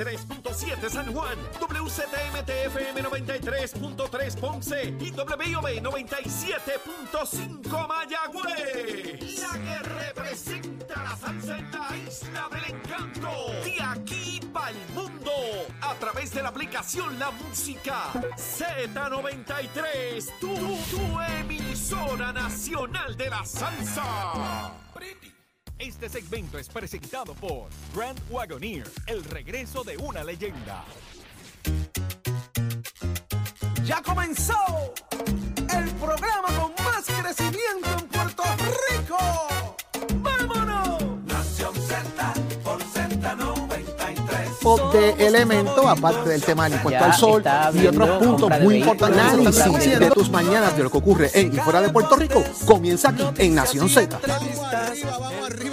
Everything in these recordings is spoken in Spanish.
93.7 San Juan, WZMTFM 93.3 Ponce y WIOB 97.5 Mayagüez. La que representa la salsa en la isla del encanto. De aquí para el mundo. A través de la aplicación La Música Z93. Tu, tu emisora nacional de la salsa. Este segmento es presentado por Grand Wagoneer, el regreso de una leyenda. Ya comenzó el programa con más crecimiento en Puerto Rico. ¡Vámonos! Nación Z por Z93. de elementos, aparte del tema del impuesto al sol y otros puntos muy importantes. Análisis de tus mañanas de lo que ocurre en y fuera de Puerto Rico comienza aquí en Nación Z. Vamos arriba, vamos arriba,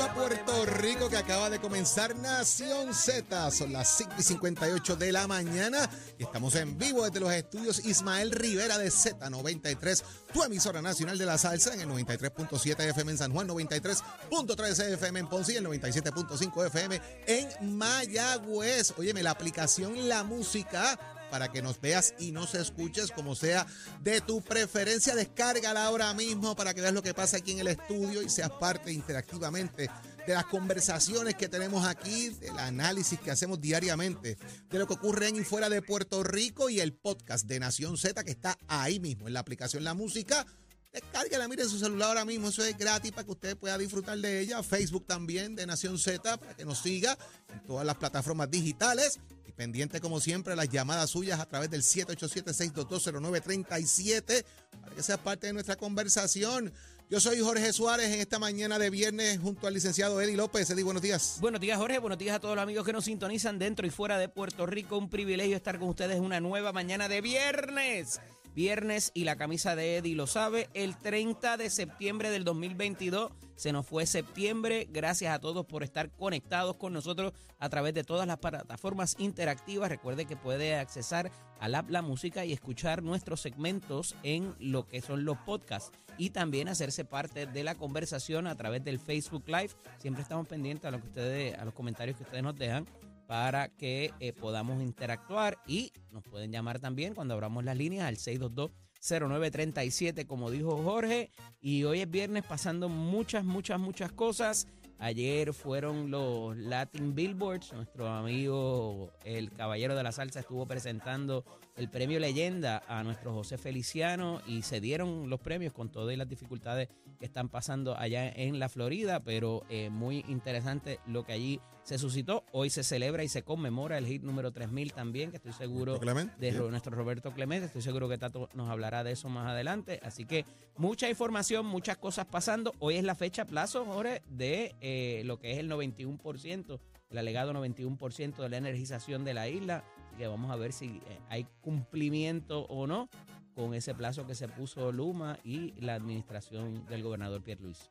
acaba de comenzar Nación Z. Son las 5 y 58 de la mañana y estamos en vivo desde los estudios Ismael Rivera de Z93, tu emisora nacional de la salsa en el 93.7 FM en San Juan, 93.3 FM en Ponce y el 97.5 FM en Mayagüez. Óyeme, la aplicación La Música para que nos veas y nos escuches como sea de tu preferencia. Descárgala ahora mismo para que veas lo que pasa aquí en el estudio y seas parte interactivamente de las conversaciones que tenemos aquí, del análisis que hacemos diariamente, de lo que ocurre en y fuera de Puerto Rico y el podcast de Nación Z que está ahí mismo en la aplicación La Música. Descárgala, mire su celular ahora mismo, eso es gratis para que usted pueda disfrutar de ella. Facebook también de Nación Z para que nos siga en todas las plataformas digitales. Y pendiente como siempre las llamadas suyas a través del 787-622-0937 para que seas parte de nuestra conversación. Yo soy Jorge Suárez en esta mañana de viernes junto al licenciado Eddie López. Eddie, buenos días. Buenos días, Jorge. Buenos días a todos los amigos que nos sintonizan dentro y fuera de Puerto Rico. Un privilegio estar con ustedes una nueva mañana de viernes. Viernes y la camisa de Eddie lo sabe. El 30 de septiembre del 2022 se nos fue septiembre. Gracias a todos por estar conectados con nosotros a través de todas las plataformas interactivas. Recuerde que puede accesar al app La Música y escuchar nuestros segmentos en lo que son los podcasts y también hacerse parte de la conversación a través del Facebook Live. Siempre estamos pendientes a lo que ustedes, a los comentarios que ustedes nos dejan para que eh, podamos interactuar y nos pueden llamar también cuando abramos las líneas al 622-0937, como dijo Jorge. Y hoy es viernes pasando muchas, muchas, muchas cosas. Ayer fueron los Latin Billboards. Nuestro amigo, el caballero de la salsa, estuvo presentando el premio Leyenda a nuestro José Feliciano y se dieron los premios con todas las dificultades que están pasando allá en la Florida, pero eh, muy interesante lo que allí se suscitó. Hoy se celebra y se conmemora el hit número 3000 también, que estoy seguro de nuestro Roberto Clemente. Estoy seguro que Tato nos hablará de eso más adelante. Así que mucha información, muchas cosas pasando. Hoy es la fecha plazo, Jorge, de eh, lo que es el 91%, el alegado 91% de la energización de la isla. Que vamos a ver si eh, hay cumplimiento o no con ese plazo que se puso Luma y la administración del gobernador Pierre Luis.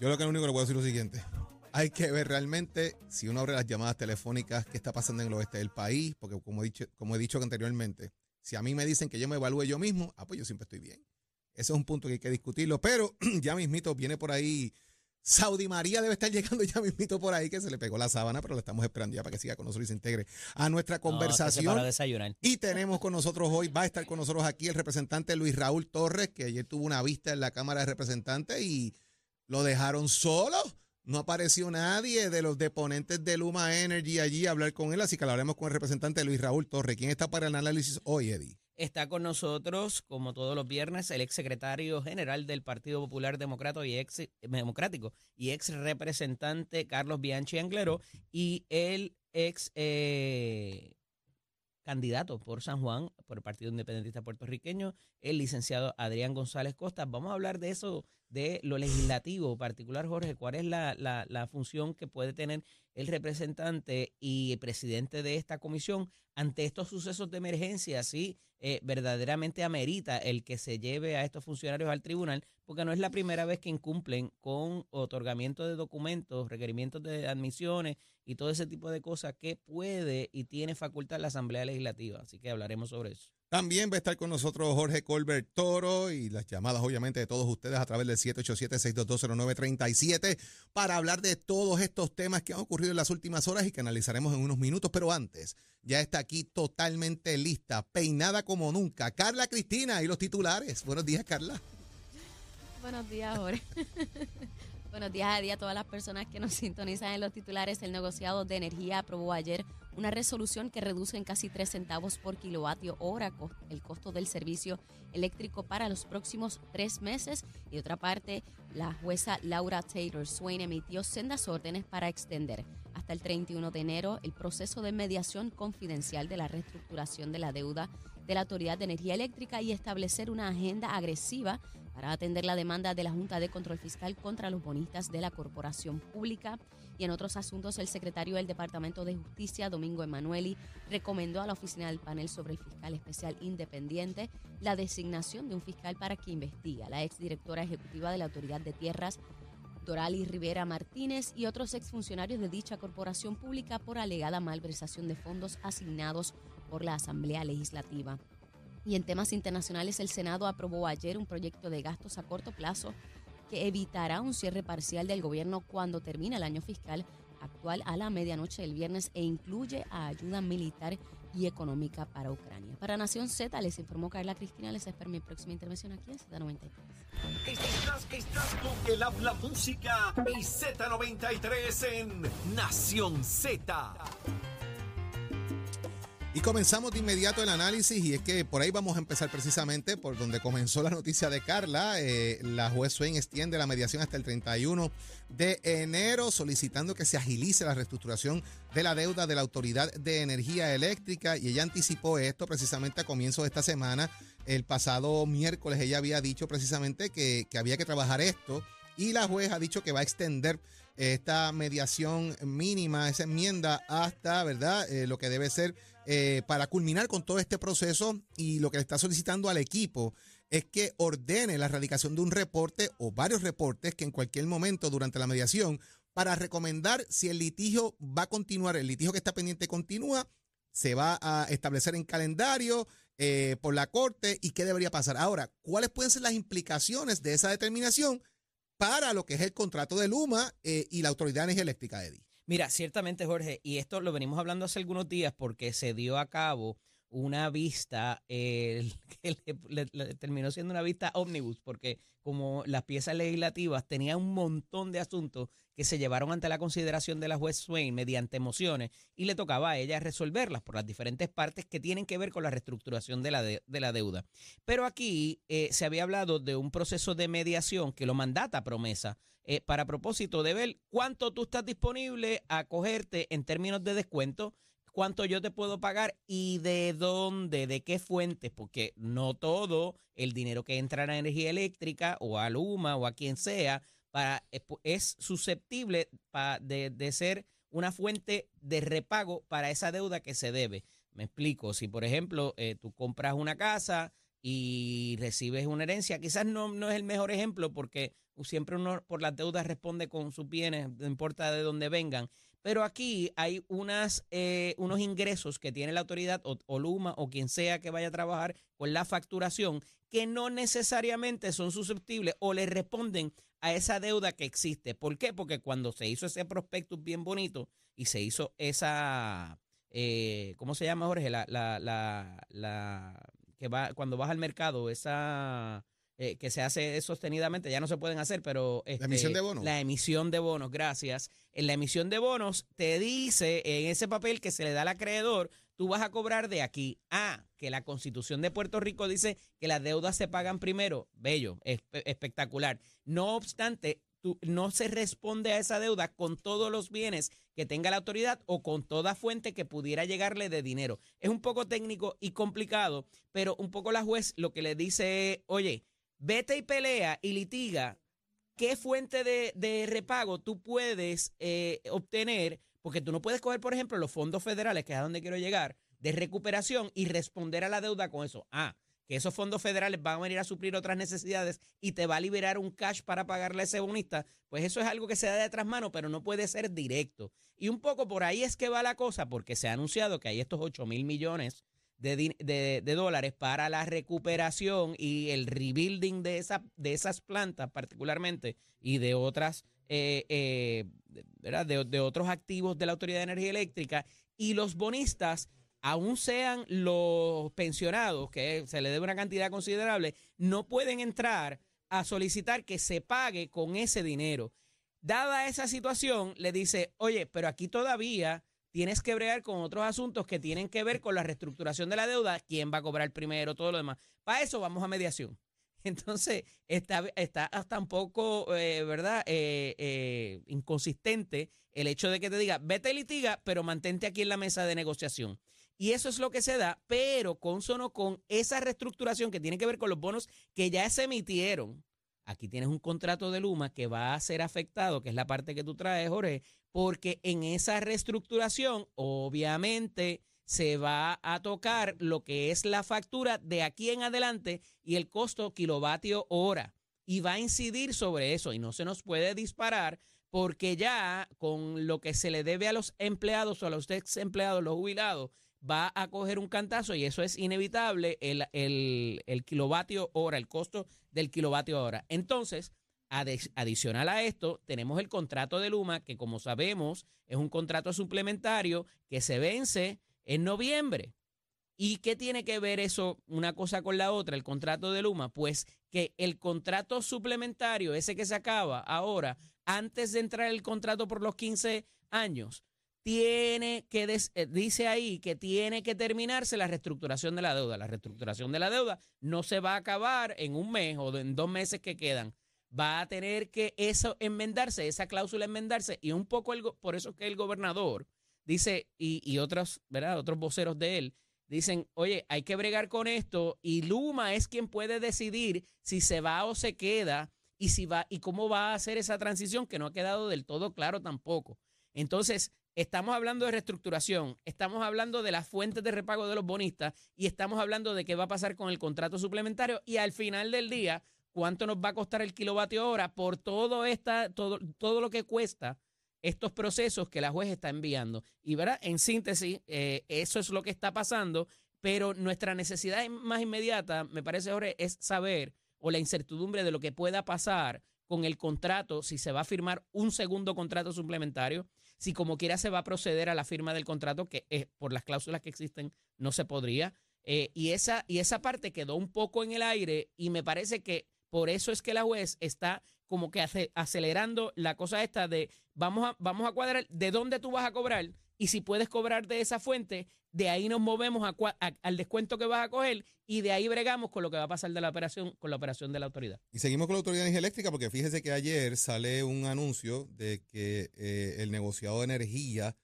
Yo lo que único que puedo decir es lo siguiente. Hay que ver realmente si uno abre las llamadas telefónicas, qué está pasando en el oeste del país, porque como he dicho, como he dicho anteriormente, si a mí me dicen que yo me evalúe yo mismo, ah, pues yo siempre estoy bien. Ese es un punto que hay que discutirlo, pero ya mismito viene por ahí. Saudi María debe estar llegando ya mismito por ahí, que se le pegó la sábana, pero le estamos esperando ya para que siga con nosotros y se integre a nuestra conversación. No, y tenemos con nosotros hoy, va a estar con nosotros aquí el representante Luis Raúl Torres, que ayer tuvo una vista en la Cámara de Representantes y lo dejaron solo no apareció nadie de los deponentes de Luma Energy allí a hablar con él, así que hablaremos con el representante Luis Raúl Torre. ¿Quién está para el análisis hoy, Eddie? Está con nosotros, como todos los viernes, el ex secretario general del Partido Popular y ex, Democrático y ex representante Carlos Bianchi Anglero y el ex eh, candidato por San Juan, por el Partido Independentista Puertorriqueño, el licenciado Adrián González Costa. Vamos a hablar de eso, de lo legislativo particular, Jorge, cuál es la, la, la función que puede tener el representante y presidente de esta comisión ante estos sucesos de emergencia, si eh, verdaderamente amerita el que se lleve a estos funcionarios al tribunal, porque no es la primera vez que incumplen con otorgamiento de documentos, requerimientos de admisiones y todo ese tipo de cosas que puede y tiene facultad la Asamblea Legislativa. Así que hablaremos sobre eso. También va a estar con nosotros Jorge Colbert Toro y las llamadas obviamente de todos ustedes a través del 787-622-0937 para hablar de todos estos temas que han ocurrido en las últimas horas y que analizaremos en unos minutos. Pero antes, ya está aquí totalmente lista, peinada como nunca. Carla Cristina y los titulares. Buenos días, Carla. Buenos días, Jorge. Buenos días a día a todas las personas que nos sintonizan en los titulares. El negociado de energía aprobó ayer una resolución que reduce en casi 3 centavos por kilovatio hora el costo del servicio eléctrico para los próximos tres meses. Y de otra parte, la jueza Laura Taylor Swain emitió sendas órdenes para extender hasta el 31 de enero el proceso de mediación confidencial de la reestructuración de la deuda de la Autoridad de Energía Eléctrica y establecer una agenda agresiva para atender la demanda de la Junta de Control Fiscal contra los bonistas de la Corporación Pública. Y en otros asuntos, el secretario del Departamento de Justicia, Domingo Emanueli, recomendó a la oficina del panel sobre el fiscal especial independiente la designación de un fiscal para que investigue a la exdirectora ejecutiva de la Autoridad de Tierras, Dorali Rivera Martínez y otros exfuncionarios de dicha corporación pública por alegada malversación de fondos asignados por la Asamblea Legislativa. Y en temas internacionales, el Senado aprobó ayer un proyecto de gastos a corto plazo que evitará un cierre parcial del gobierno cuando termine el año fiscal actual a la medianoche del viernes e incluye a ayuda militar y económica para Ucrania. Para Nación Z les informó Carla Cristina. Les espero mi próxima intervención aquí en Z93. Estás, estás con el habla música y Z93 en Nación Z. Y comenzamos de inmediato el análisis y es que por ahí vamos a empezar precisamente por donde comenzó la noticia de Carla. Eh, la juez Swain extiende la mediación hasta el 31 de enero solicitando que se agilice la reestructuración de la deuda de la Autoridad de Energía Eléctrica y ella anticipó esto precisamente a comienzo de esta semana. El pasado miércoles ella había dicho precisamente que, que había que trabajar esto y la juez ha dicho que va a extender esta mediación mínima, esa enmienda hasta, ¿verdad? Eh, lo que debe ser eh, para culminar con todo este proceso y lo que le está solicitando al equipo es que ordene la erradicación de un reporte o varios reportes que en cualquier momento durante la mediación para recomendar si el litigio va a continuar, el litigio que está pendiente continúa, se va a establecer en calendario eh, por la corte y qué debería pasar. Ahora, ¿cuáles pueden ser las implicaciones de esa determinación para lo que es el contrato de Luma eh, y la Autoridad de Energía Eléctrica? Mira, ciertamente, Jorge, y esto lo venimos hablando hace algunos días porque se dio a cabo una vista que le, terminó siendo una vista ómnibus, porque como las piezas legislativas tenían un montón de asuntos que se llevaron ante la consideración de la juez Swain mediante mociones y le tocaba a ella resolverlas por las diferentes partes que tienen que ver con la reestructuración de la, de, la deuda. Pero aquí eh, se había hablado de un proceso de mediación que lo mandata promesa eh, para propósito de ver cuánto tú estás disponible a cogerte en términos de descuento, cuánto yo te puedo pagar y de dónde, de qué fuentes, porque no todo el dinero que entra a la energía eléctrica o a Luma o a quien sea para, es susceptible de, de ser una fuente de repago para esa deuda que se debe. Me explico, si por ejemplo eh, tú compras una casa y recibes una herencia, quizás no, no es el mejor ejemplo porque siempre uno por las deudas responde con sus bienes, no importa de dónde vengan. Pero aquí hay unas, eh, unos ingresos que tiene la autoridad o, Luma o quien sea que vaya a trabajar con la facturación que no necesariamente son susceptibles o le responden a esa deuda que existe. ¿Por qué? Porque cuando se hizo ese prospectus bien bonito y se hizo esa, eh, ¿cómo se llama Jorge? La, la, la, la, que va, cuando vas al mercado, esa eh, que se hace sostenidamente, ya no se pueden hacer, pero... la emisión este, de bonos. La emisión de bonos, gracias. En la emisión de bonos te dice en ese papel que se le da al acreedor, tú vas a cobrar de aquí. a que la constitución de Puerto Rico dice que las deudas se pagan primero. Bello, espectacular. No obstante, tú, no se responde a esa deuda con todos los bienes que tenga la autoridad o con toda fuente que pudiera llegarle de dinero. Es un poco técnico y complicado, pero un poco la juez lo que le dice, oye, vete y pelea y litiga qué fuente de, repago tú puedes eh, obtener, porque tú no puedes coger, por ejemplo, los fondos federales, que es a donde quiero llegar, de recuperación y responder a la deuda con eso. Ah, que esos fondos federales van a venir a suplir otras necesidades y te va a liberar un cash para pagarle a ese bonista, pues eso es algo que se da de tras mano, pero no puede ser directo. Y un poco por ahí es que va la cosa, porque se ha anunciado que hay estos 8 mil millones de, de- dólares para la recuperación y el rebuilding de, esa, de esas plantas particularmente y de otras, eh, eh, ¿verdad? De, de otros activos de la Autoridad de Energía Eléctrica y los bonistas, aún sean los pensionados, que se les debe una cantidad considerable, no pueden entrar a solicitar que se pague con ese dinero. Dada esa situación, le dice, oye, pero aquí todavía tienes que bregar con otros asuntos que tienen que ver con la reestructuración de la deuda, quién va a cobrar primero, todo lo demás. Para eso vamos a mediación. Entonces, está, hasta un poco, eh, ¿verdad?, eh, eh, inconsistente el hecho de que te diga, vete y litiga, pero mantente aquí en la mesa de negociación. Y eso es lo que se da, pero consono con esa reestructuración que tiene que ver con los bonos que ya se emitieron. Aquí tienes un contrato de Luma que va a ser afectado, que es la parte que tú traes, Jorge, porque en esa reestructuración, obviamente, se va a tocar lo que es la factura de aquí en adelante y el costo kilovatio hora. Y va a incidir sobre eso y no se nos puede disparar porque ya con lo que se le debe a los empleados o a los ex empleados, los jubilados, va a coger un cantazo y eso es inevitable, el, el, el kilovatio hora, el costo del kilovatio hora. Entonces, adicional a esto, tenemos el contrato de Luma, que como sabemos es un contrato suplementario que se vence en noviembre. ¿Y qué tiene que ver eso una cosa con la otra, el contrato de Luma? Pues que el contrato suplementario, ese que se acaba ahora, antes de entrar el contrato por los 15 años, tiene que, des- eh, dice ahí que tiene que terminarse la reestructuración de la deuda. La reestructuración de la deuda no se va a acabar en un mes o en dos meses que quedan. Va a tener que eso enmendarse, esa cláusula enmendarse. Y un poco el por eso es que el gobernador dice, y, y otros, ¿verdad? Otros voceros de él, dicen, oye, hay que bregar con esto y Luma es quien puede decidir si se va o se queda y si va y cómo va a hacer esa transición que no ha quedado del todo claro tampoco. Entonces, estamos hablando de reestructuración, estamos hablando de las fuentes de repago de los bonistas y estamos hablando de qué va a pasar con el contrato suplementario y al final del día, cuánto nos va a costar el kilovatio hora por todo esta todo todo lo que cuesta estos procesos que la juez está enviando. Y verá, en síntesis, eh, eso es lo que está pasando, pero nuestra necesidad más inmediata, me parece, Jorge, es saber o la incertidumbre de lo que pueda pasar con el contrato, si se va a firmar un segundo contrato suplementario, si como quiera se va a proceder a la firma del contrato, que eh, por las cláusulas que existen no se podría. Eh, y, esa, y esa parte quedó un poco en el aire y me parece que por eso es que la juez está como que ace- acelerando la cosa esta de vamos a, vamos a cuadrar de dónde tú vas a cobrar y si puedes cobrar de esa fuente, de ahí nos movemos al descuento que vas a coger y de ahí bregamos con lo que va a pasar de la operación, con la operación de la autoridad. Y seguimos con la Autoridad de Energía Eléctrica porque fíjese que ayer sale un anuncio de que eh, el negociado de energía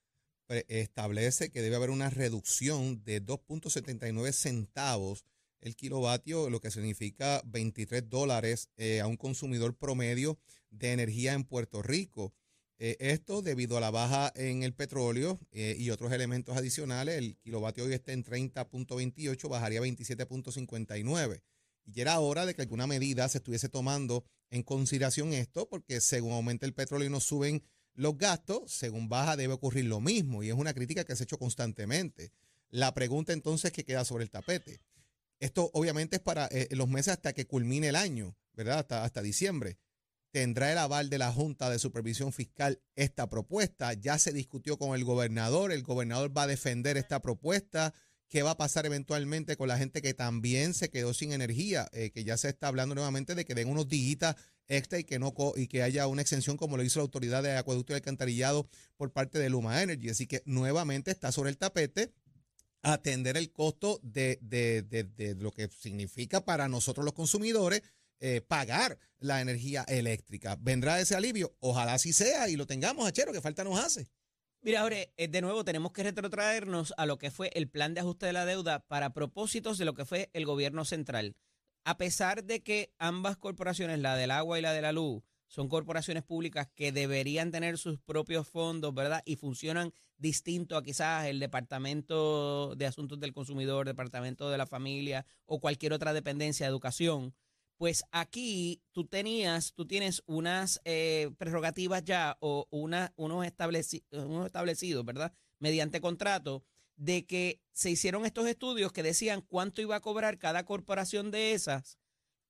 pre- establece que debe haber una reducción de 2.79 centavos el kilovatio, lo que significa 23 dólares eh, a un consumidor promedio de energía en Puerto Rico. Eh, esto debido a la baja en el petróleo eh, y otros elementos adicionales. El kilovatio hoy está en 30.28, bajaría a 27.59. Y era hora de que alguna medida se estuviese tomando en consideración esto, porque según aumenta el petróleo y no suben los gastos, según baja debe ocurrir lo mismo. Y es una crítica que se ha hecho constantemente. La pregunta entonces que queda sobre el tapete. Esto obviamente es para eh, los meses hasta que culmine el año, ¿verdad? Hasta, hasta diciembre. ¿Tendrá el aval de la Junta de Supervisión Fiscal esta propuesta? Ya se discutió con el gobernador, el gobernador va a defender esta propuesta. ¿Qué va a pasar eventualmente con la gente que también se quedó sin energía? Eh, que ya se está hablando nuevamente de que den unos días extra y que, no, y que haya una exención como lo hizo la Autoridad de Acueducto y Alcantarillado por parte de Luma Energy. Así que nuevamente está sobre el tapete atender el costo de- de- de lo que significa para nosotros los consumidores eh, pagar la energía eléctrica. ¿Vendrá ese alivio? Ojalá así sea y lo tengamos, Achero, que falta nos hace. Mira, Jorge, eh, de nuevo tenemos que retrotraernos a lo que fue el plan de ajuste de la deuda para propósitos de lo que fue el gobierno central. A pesar de que ambas corporaciones, la del agua y la de la luz, son corporaciones públicas que deberían tener sus propios fondos, ¿verdad? Y funcionan distinto a quizás el Departamento de Asuntos del Consumidor, Departamento de la Familia o cualquier otra dependencia de educación. Pues aquí tú tenías, tú tienes unas eh, prerrogativas ya o una, unos, unos establecidos, ¿verdad? Mediante contrato de que se hicieron estos estudios que decían cuánto iba a cobrar cada corporación de esas,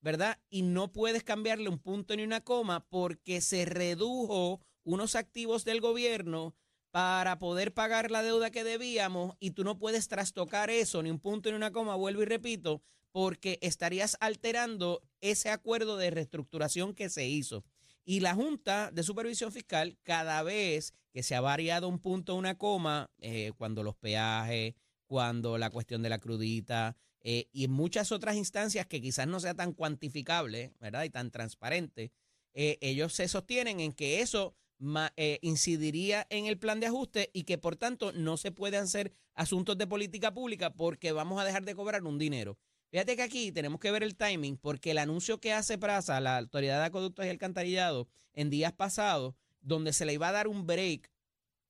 ¿verdad? Y no puedes cambiarle un punto ni una coma porque se redujo unos activos del gobierno para poder pagar la deuda que debíamos y tú no puedes trastocar eso, ni un punto ni una coma, vuelvo y repito, porque estarías alterando ese acuerdo de reestructuración que se hizo. Y la Junta de Supervisión Fiscal, cada vez que se ha variado un punto, una coma, eh, cuando los peajes, cuando la cuestión de la crudita eh, y muchas otras instancias que quizás no sea tan cuantificable, ¿verdad? Y tan transparente, eh, ellos se sostienen en que eso incidiría en el plan de ajuste y que por tanto no se pueden hacer asuntos de política pública porque vamos a dejar de cobrar un dinero. Fíjate que aquí tenemos que ver el timing porque el anuncio que hace Praza, la Autoridad de Acueductos y Alcantarillado, en días pasados, donde se le iba a dar un break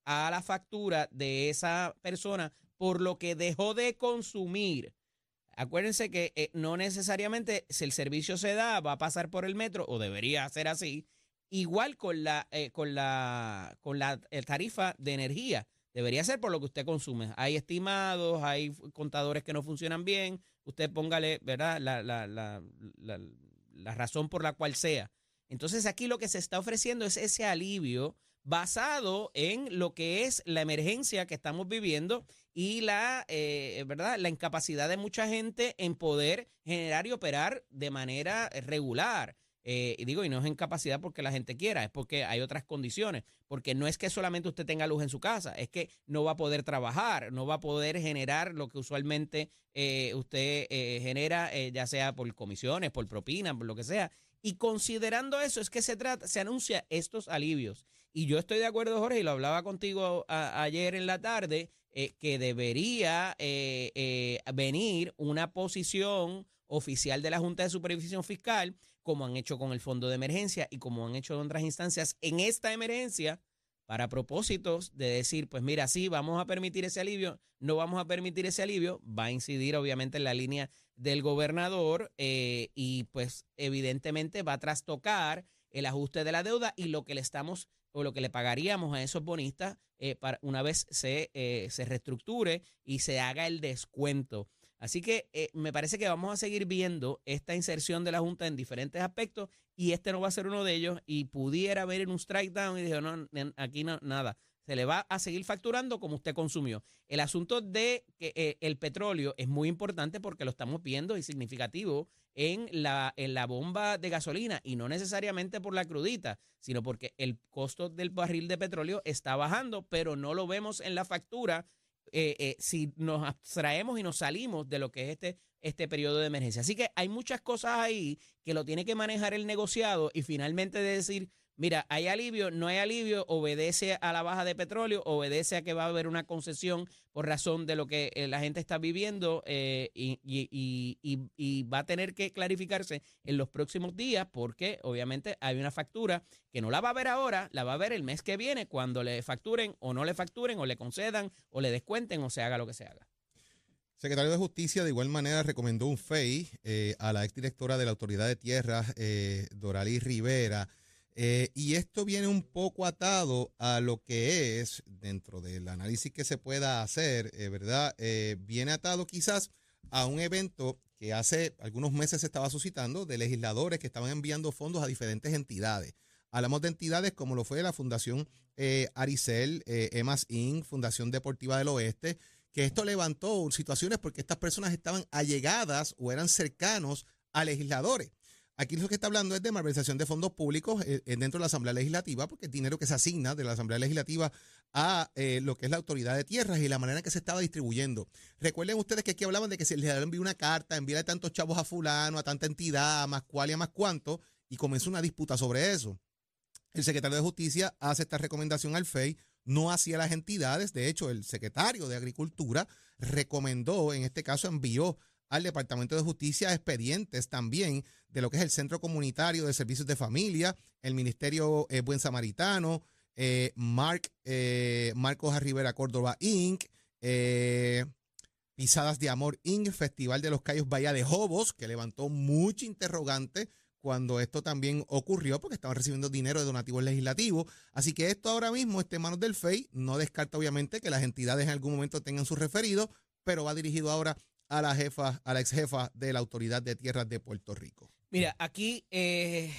a la factura de esa persona por lo que dejó de consumir. Acuérdense que eh, no necesariamente si el servicio se da va a pasar por el metro o debería ser así. Igual con la, eh, con la, con la eh, tarifa de energía. Debería ser por lo que usted consume. Hay estimados, hay contadores que no funcionan bien. Usted póngale, ¿verdad? La, la, la, la, razón por la cual sea. Entonces aquí lo que se está ofreciendo es ese alivio basado en lo que es la emergencia que estamos viviendo y la, eh, ¿verdad? la incapacidad de mucha gente en poder generar y operar de manera regular. Eh, y digo, y no es incapacidad porque la gente quiera, es porque hay otras condiciones. Porque no es que solamente usted tenga luz en su casa, es que no va a poder trabajar, no va a poder generar lo que usualmente eh, usted eh, genera, ya sea por comisiones, por propinas, por lo que sea. Y considerando eso, es que se trata, se anuncia estos alivios. Y yo estoy de acuerdo, Jorge, y lo hablaba contigo ayer en la tarde, que debería venir una posición oficial de la Junta de Supervisión Fiscal como han hecho con el fondo de emergencia y como han hecho en otras instancias en esta emergencia, para propósitos de decir, pues mira, sí, vamos a permitir ese alivio, no vamos a permitir ese alivio, va a incidir obviamente en la línea del gobernador eh, y pues evidentemente va a trastocar el ajuste de la deuda y lo que le estamos o lo que le pagaríamos a esos bonistas eh, para una vez se, eh, se reestructure y se haga el descuento. Así que eh, me parece que vamos a seguir viendo esta inserción de la Junta en diferentes aspectos y este no va a ser uno de ellos y pudiera haber en un strike down y dijo, no, aquí no, nada. Se le va a seguir facturando como usted consumió. El asunto de eh, el petróleo es muy importante porque lo estamos viendo y significativo en la, en la bomba de gasolina y no necesariamente por la crudita, sino porque el costo del barril de petróleo está bajando, pero no lo vemos en la factura eh, eh, si nos abstraemos y nos salimos de lo que es este, este periodo de emergencia. Así que hay muchas cosas ahí que lo tiene que manejar el negociado y finalmente de decir, mira, hay alivio, no hay alivio, obedece a la baja de petróleo, obedece a que va a haber una concesión por razón de lo que eh, la gente está viviendo eh, y, va a tener que clarificarse en los próximos días porque obviamente hay una factura que no la va a ver ahora, la va a ver el mes que viene cuando le facturen o no le facturen o le concedan o le descuenten o se haga lo que se haga. Secretario de Justicia de igual manera recomendó un FEI eh, a la exdirectora de la Autoridad de Tierras, eh, Rivera, eh, y esto viene un poco atado a lo que es, dentro del análisis que se pueda hacer, eh, ¿verdad? Eh, viene atado quizás a un evento que hace algunos meses se estaba suscitando de legisladores que estaban enviando fondos a diferentes entidades. Hablamos de entidades como lo fue la Fundación Aricel, EMAS Inc., Fundación Deportiva del Oeste, que esto levantó situaciones porque estas personas estaban allegadas o eran cercanos a legisladores. Aquí lo que está hablando es de malversación de fondos públicos eh, eh, dentro de la Asamblea Legislativa, porque es dinero que se asigna de la Asamblea Legislativa a eh, lo que es la autoridad de tierras y la manera en que se estaba distribuyendo. Recuerden ustedes que aquí hablaban de que se les envió una carta, enviarle tantos chavos a fulano, a tanta entidad, a más cual y a más cuánto, y comenzó una disputa sobre eso. El secretario de Justicia hace esta recomendación al FEI, no hacia las entidades. De hecho, el secretario de Agricultura recomendó, en este caso envió al Departamento de Justicia expedientes también de lo que es el Centro Comunitario de Servicios de Familia, el Ministerio eh, Buen Samaritano, eh, Mark, eh, Marcos Rivera Córdoba Inc., Pisadas de Amor Inc., Festival de los Cayos Bahía de Jobos, que levantó mucha interrogante cuando esto también ocurrió, porque estaban recibiendo dinero de donativos legislativos. Así que esto ahora mismo está en manos del FEI. No descarta, obviamente, que las entidades en algún momento tengan sus referidos, pero va dirigido ahora a la jefa, a la ex jefa de la Autoridad de Tierras de Puerto Rico. Mira, aquí eh,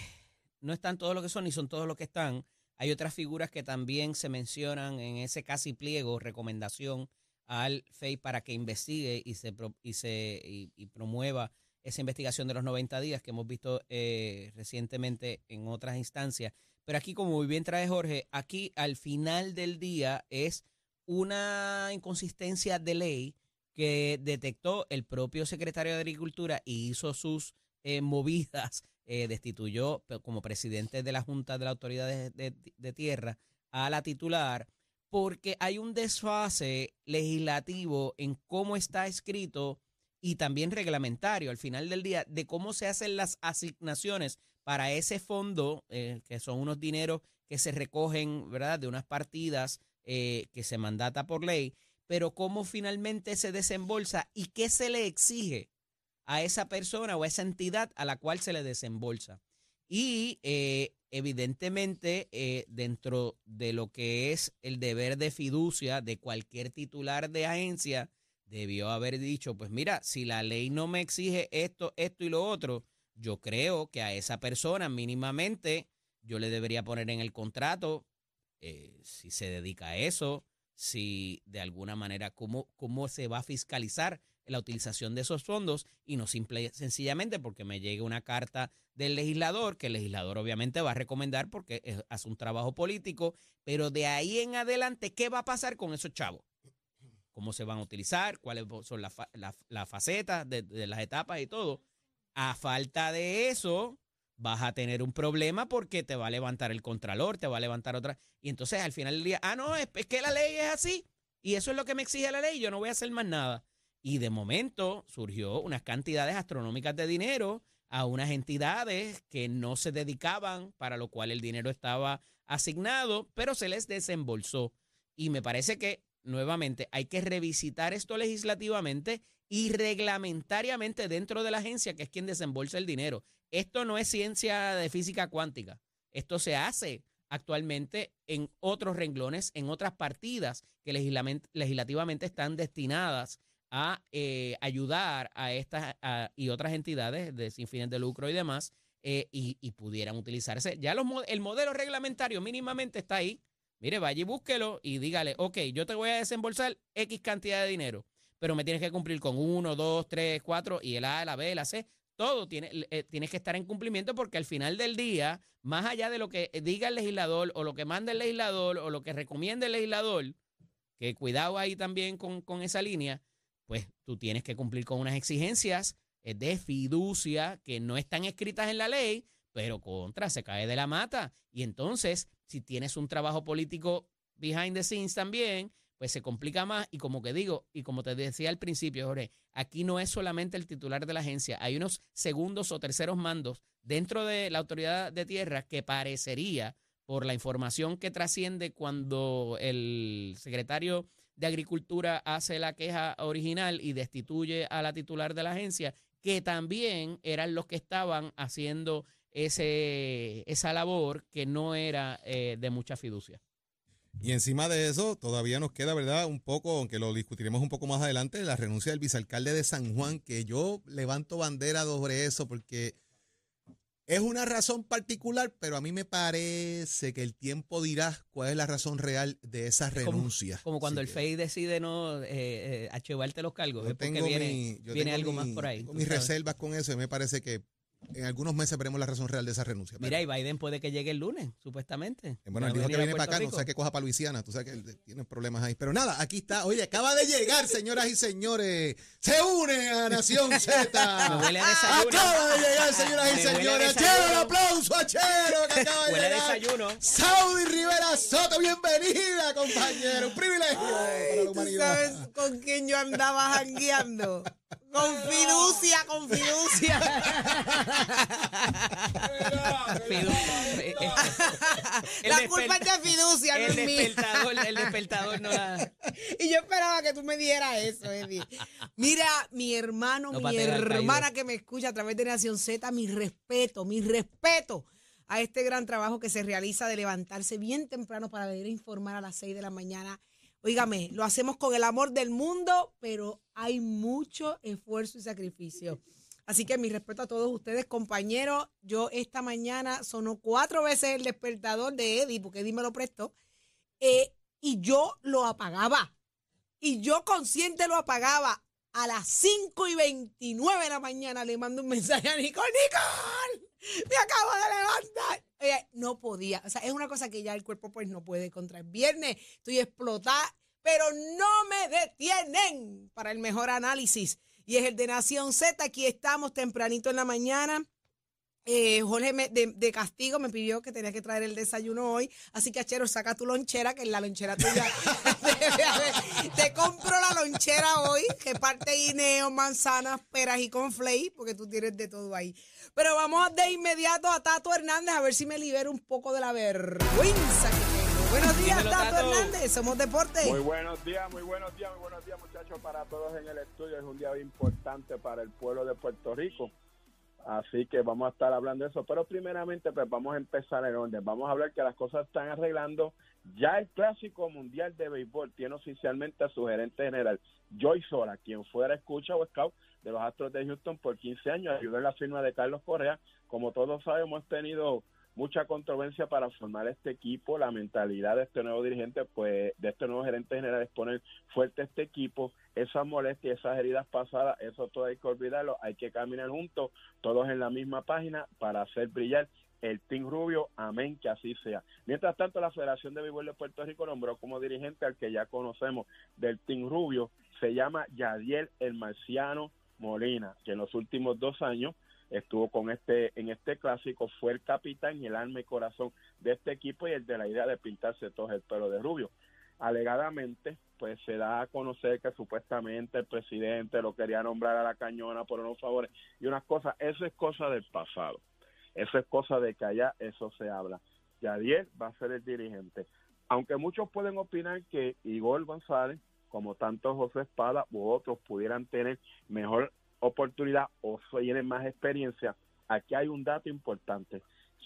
no están todos los que son ni son todos los que están. Hay otras figuras que también se mencionan en ese casi pliego, recomendación al FEI para que investigue y se, y se y, promueva esa investigación de los 90 días que hemos visto eh, recientemente en otras instancias. Pero aquí, como muy bien trae Jorge, aquí al final del día es una inconsistencia de ley que detectó el propio secretario de Agricultura y hizo sus eh, movidas, eh, destituyó como presidente de la Junta de la Autoridad de, Tierra a la titular, porque hay un desfase legislativo en cómo está escrito y también reglamentario al final del día de cómo se hacen las asignaciones para ese fondo, eh, que son unos dineros que se recogen, ¿verdad?, de unas partidas que se mandata por ley, pero cómo finalmente se desembolsa y qué se le exige a esa persona o a esa entidad a la cual se le desembolsa. Y eh, evidentemente eh, dentro de lo que es el deber de fiducia de cualquier titular de agencia, debió haber dicho, pues mira, si la ley no me exige esto, esto y lo otro, yo creo que a esa persona mínimamente yo le debería poner en el contrato eh, si se dedica a eso, si de alguna manera, cómo, cómo se va a fiscalizar la utilización de esos fondos y no simple, sencillamente porque me llegue una carta del legislador, que el legislador obviamente va a recomendar porque hace un trabajo político, pero de ahí en adelante, ¿qué va a pasar con esos chavos? ¿Cómo se van a utilizar? ¿Cuáles son las la, facetas de, de las etapas y todo? A falta de eso, vas a tener un problema porque te va a levantar el contralor, te va a levantar otra. Y entonces al final del día, ah, no, es, es, que la ley es así y eso es lo que me exige la ley, yo no voy a hacer más nada. Y de momento surgió unas cantidades astronómicas de dinero a unas entidades que no se dedicaban, para lo cual el dinero estaba asignado, pero se les desembolsó. Y me parece que, nuevamente, hay que revisitar esto legislativamente y reglamentariamente dentro de la agencia, que es quien desembolsa el dinero. Esto no es ciencia de física cuántica. Esto se hace actualmente en otros renglones, en otras partidas que legislativamente están destinadas a eh, ayudar a estas y otras entidades de sin fines de lucro y demás eh, y, pudieran utilizarse. Ya los, el modelo reglamentario mínimamente está ahí. Mire, vaya y búsquelo y dígale, ok, yo te voy a desembolsar X cantidad de dinero, pero me tienes que cumplir con uno, dos, tres, cuatro y el A, la B, la C. Todo tiene, eh, tienes que estar en cumplimiento porque al final del día, más allá de lo que diga el legislador o lo que manda el legislador o lo que recomienda el legislador, que cuidado ahí también con, con esa línea, pues tú tienes que cumplir con unas exigencias eh, de fiducia que no están escritas en la ley, pero contra se cae de la mata. Y entonces, si tienes un trabajo político behind the scenes también, pues se complica más. Y como que digo, y como te decía al principio, Jorge, aquí no es solamente el titular de la agencia, hay unos segundos o terceros mandos dentro de la autoridad de tierra que parecería, por la información que trasciende cuando el secretario de Agricultura hace la queja original y destituye a la titular de la agencia, que también eran los que estaban haciendo ese, esa labor que no era eh, de mucha fiducia. Y encima de eso, todavía nos queda, ¿verdad? Un poco, aunque lo discutiremos un poco más adelante, la renuncia del vicealcalde de San Juan, que yo levanto bandera sobre eso porque es una razón particular, pero a mí me parece que el tiempo dirá cuál es la razón real de esa renuncia. Como, cuando el FEI decide no eh, eh, archivarte los cargos, es porque viene, viene algo más por ahí. mis reservas con eso y me parece que en algunos meses veremos la razón real de esa renuncia. Mira, y Biden puede que llegue el lunes, supuestamente. Eh, bueno, él dijo que viene para acá, no sé qué coja para Luisiana, tú sabes que él tiene problemas ahí. Pero nada, aquí está. Oye, acaba de llegar, señoras y señores. Se une a Nación Z. Acaba de llegar, señoras y señores. Chero, un aplauso a Chero que acaba de huele llegar. desayuno. Saudi Rivera Soto, bienvenida, compañero. Un privilegio para la humanidad. ¿Tú sabes con quién yo andaba jangueando? Con fiducia, con fiducia. Fidu- eh, el La culpa es de fiducia, no El es mía. despertador, el despertador no la... Y yo esperaba que tú me dieras eso, Eddie. Mira, mi hermano, No mi hermana caído. que me escucha a través de Nación Z, mi respeto, mi respeto a este gran trabajo que se realiza de levantarse bien temprano para venir a informar a las 6 de la mañana. Óigame, lo hacemos con el amor del mundo, pero hay mucho esfuerzo y sacrificio. Así que mi respeto a todos ustedes, compañeros. Yo esta mañana sonó cuatro veces el despertador de Eddie, porque Eddie me lo prestó, eh, y yo lo apagaba. Y yo consciente lo apagaba. A las 5 y 29 de la mañana le mando un mensaje a Nicole. ¡Nicole! ¡Me acabo de levantar! Oye, no podía. O sea, es una cosa que ya el cuerpo pues no puede contra el viernes. Estoy explotada, pero no me detienen para el mejor análisis. Y es el de Nación Z. Aquí estamos tempranito en la mañana. Eh, Jorge me- de, de castigo me pidió que tenía que traer el desayuno hoy. Así que, Achero, saca tu lonchera, que en la lonchera tuya debe haber. Te compro la lonchera hoy, que parte guineo, manzanas, peras y conflay, porque tú tienes de todo ahí. Pero vamos de inmediato a Tato Hernández a ver si me libero un poco de la vergüenza que tengo. Buenos días, Dímelo, Tato, Tato. Hernández. Somos Deporte. Muy buenos días, muy buenos días, muy buenos días muchachos para todos en el estudio. Es un día importante para el pueblo de Puerto Rico. Así que vamos a estar hablando de eso. Pero primeramente pues vamos a empezar en orden. Vamos a hablar que las cosas están arreglando. Ya el Clásico Mundial de Béisbol tiene oficialmente a su gerente general, Joy Sola, quien fuera escucha o scout de los Astros de Houston por 15 años. Ayudó en la firma de Carlos Correa. Como todos sabemos, hemos tenido mucha controversia para formar este equipo. La mentalidad de este nuevo dirigente, pues de este nuevo gerente general es poner fuerte este equipo. Esas molestias, esas heridas pasadas, eso todo hay que olvidarlo. Hay que caminar juntos, todos en la misma página para hacer brillar el Team Rubio. Amén, que así sea. Mientras tanto, la Federación de Béisbol de Puerto Rico nombró como dirigente al que ya conocemos del Team Rubio. Se llama Yadiel El Marciano Molina, que en los últimos dos años estuvo con este en este clásico, fue el capitán y el alma y corazón de este equipo y el de la idea de pintarse todo el pelo de rubio. Alegadamente, pues se da a conocer que supuestamente el presidente lo quería nombrar a la cañona por unos favores y unas cosas, eso es cosa del pasado. Eso es cosa de que allá eso se habla. Yadiel va a ser el dirigente. Aunque muchos pueden opinar que Igor González, como tanto José Espada u otros pudieran tener mejor oportunidad o tienen más experiencia, aquí hay un dato importante.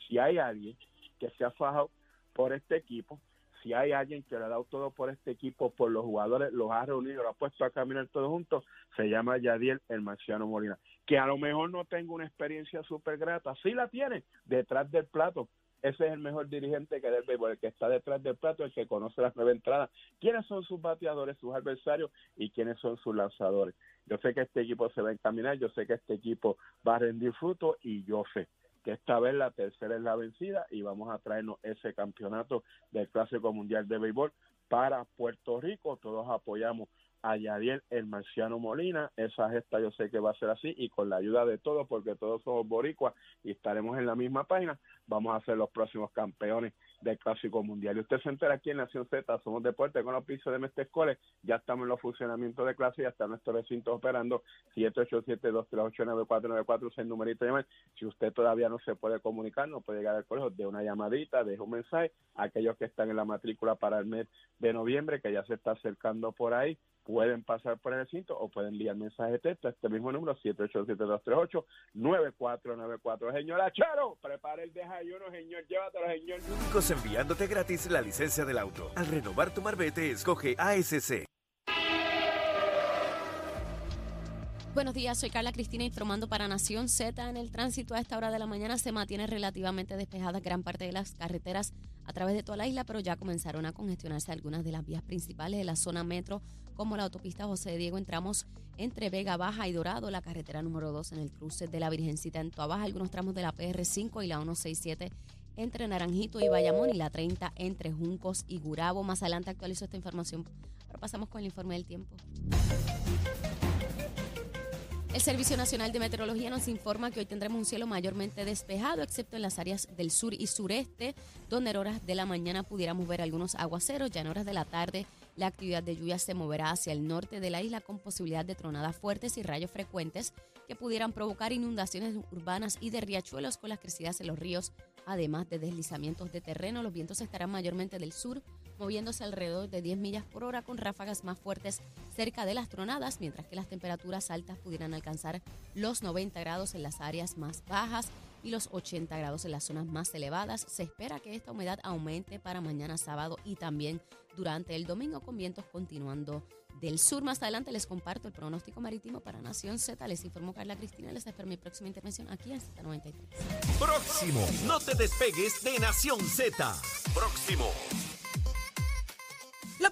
Si hay alguien que se ha fajado por este equipo, si hay alguien que le ha dado todo por este equipo, por los jugadores, los ha reunido, lo ha puesto a caminar todos juntos, se llama Yadiel el Marciano Molina. Que a lo mejor no tenga una experiencia súper grata, sí la tiene, detrás del plato. Ese es el mejor dirigente que del béisbol, el que está detrás del plato, el que conoce las nueve entradas. ¿Quiénes son sus bateadores, sus adversarios y quiénes son sus lanzadores? Yo sé que este equipo se va a encaminar, yo sé que este equipo va a rendir fruto y yo sé que esta vez la tercera es la vencida y vamos a traernos ese campeonato del Clásico Mundial de Béisbol para Puerto Rico. Todos apoyamos a Yadiel el Marciano Molina. Esa gesta yo sé que va a ser así y con la ayuda de todos, porque todos somos boricuas y estaremos en la misma página, vamos a ser los próximos campeones del Clásico Mundial. Y usted se entera aquí en Nación Z, somos deporte con los pisos de Mestre Escoles, ya estamos en los funcionamientos de clase, ya está nuestro recinto operando 787-238-9494, es el numerito de llamar. Si usted todavía no se puede comunicar, no puede llegar al colegio, de una llamadita, deje un mensaje aquellos que están en la matrícula para el mes de noviembre, que ya se está acercando por ahí, pueden pasar por el recinto o pueden enviar mensaje de texto a este mismo número 787-238-9494. Señor Achero, prepare el desayuno, señor, llévatelo, señor. Únicos enviándote gratis la licencia del auto. Al renovar tu marbete, escoge ASC. Buenos días, soy Carla Cristina informando para Nación Z. En el tránsito a esta hora de la mañana se mantiene relativamente despejada gran parte de las carreteras a través de toda la isla, pero ya comenzaron a congestionarse algunas de las vías principales de la zona metro, como la autopista José Diego. Entramos entre Vega Baja y Dorado, la carretera número 2 en el cruce de la Virgencita en Toa Baja, algunos tramos de la PR5 y la 167 entre Naranjito y Bayamón y la 30 entre Juncos y Gurabo. Más adelante actualizo esta información. Ahora pasamos con el informe del tiempo. El Servicio Nacional de Meteorología nos informa que hoy tendremos un cielo mayormente despejado, excepto en las áreas del sur y sureste, donde en horas de la mañana pudiéramos ver algunos aguaceros, ya en horas de la tarde La actividad de lluvia se moverá hacia el norte de la isla con posibilidad de tronadas fuertes y rayos frecuentes que pudieran provocar inundaciones urbanas y de riachuelos con las crecidas en los ríos, además de deslizamientos de terreno. Los vientos estarán mayormente del sur, moviéndose alrededor de 10 millas por hora con ráfagas más fuertes cerca de las tronadas, mientras que las temperaturas altas pudieran alcanzar los 90 grados en las áreas más bajas y los 80 grados en las zonas más elevadas. Se espera que esta humedad aumente para mañana sábado y también durante el domingo con vientos continuando del sur. Más adelante les comparto el pronóstico marítimo para Nación Z. Les informó Carla Cristina. Les espero mi próxima intervención aquí en Z93. Próximo. No te despegues de Nación Z. Próximo.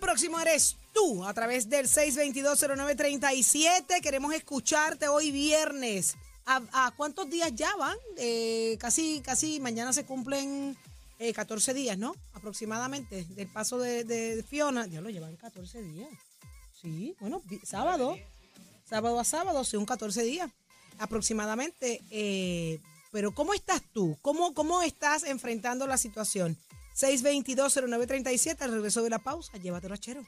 Próximo eres tú a través del 6220937. Queremos escucharte hoy viernes. ¿A, cuántos días ya van? Eh, casi, casi mañana se cumplen eh, 14 días, ¿no? Aproximadamente del paso de, Fiona. Ya lo llevan 14 días. Sí, bueno, sábado. Sábado a sábado, son 14 días aproximadamente. eh, pero ¿cómo estás tú? ¿Cómo, ¿Cómo estás enfrentando la situación? 622-0937. Al regreso de la pausa, llévatelo a Chero.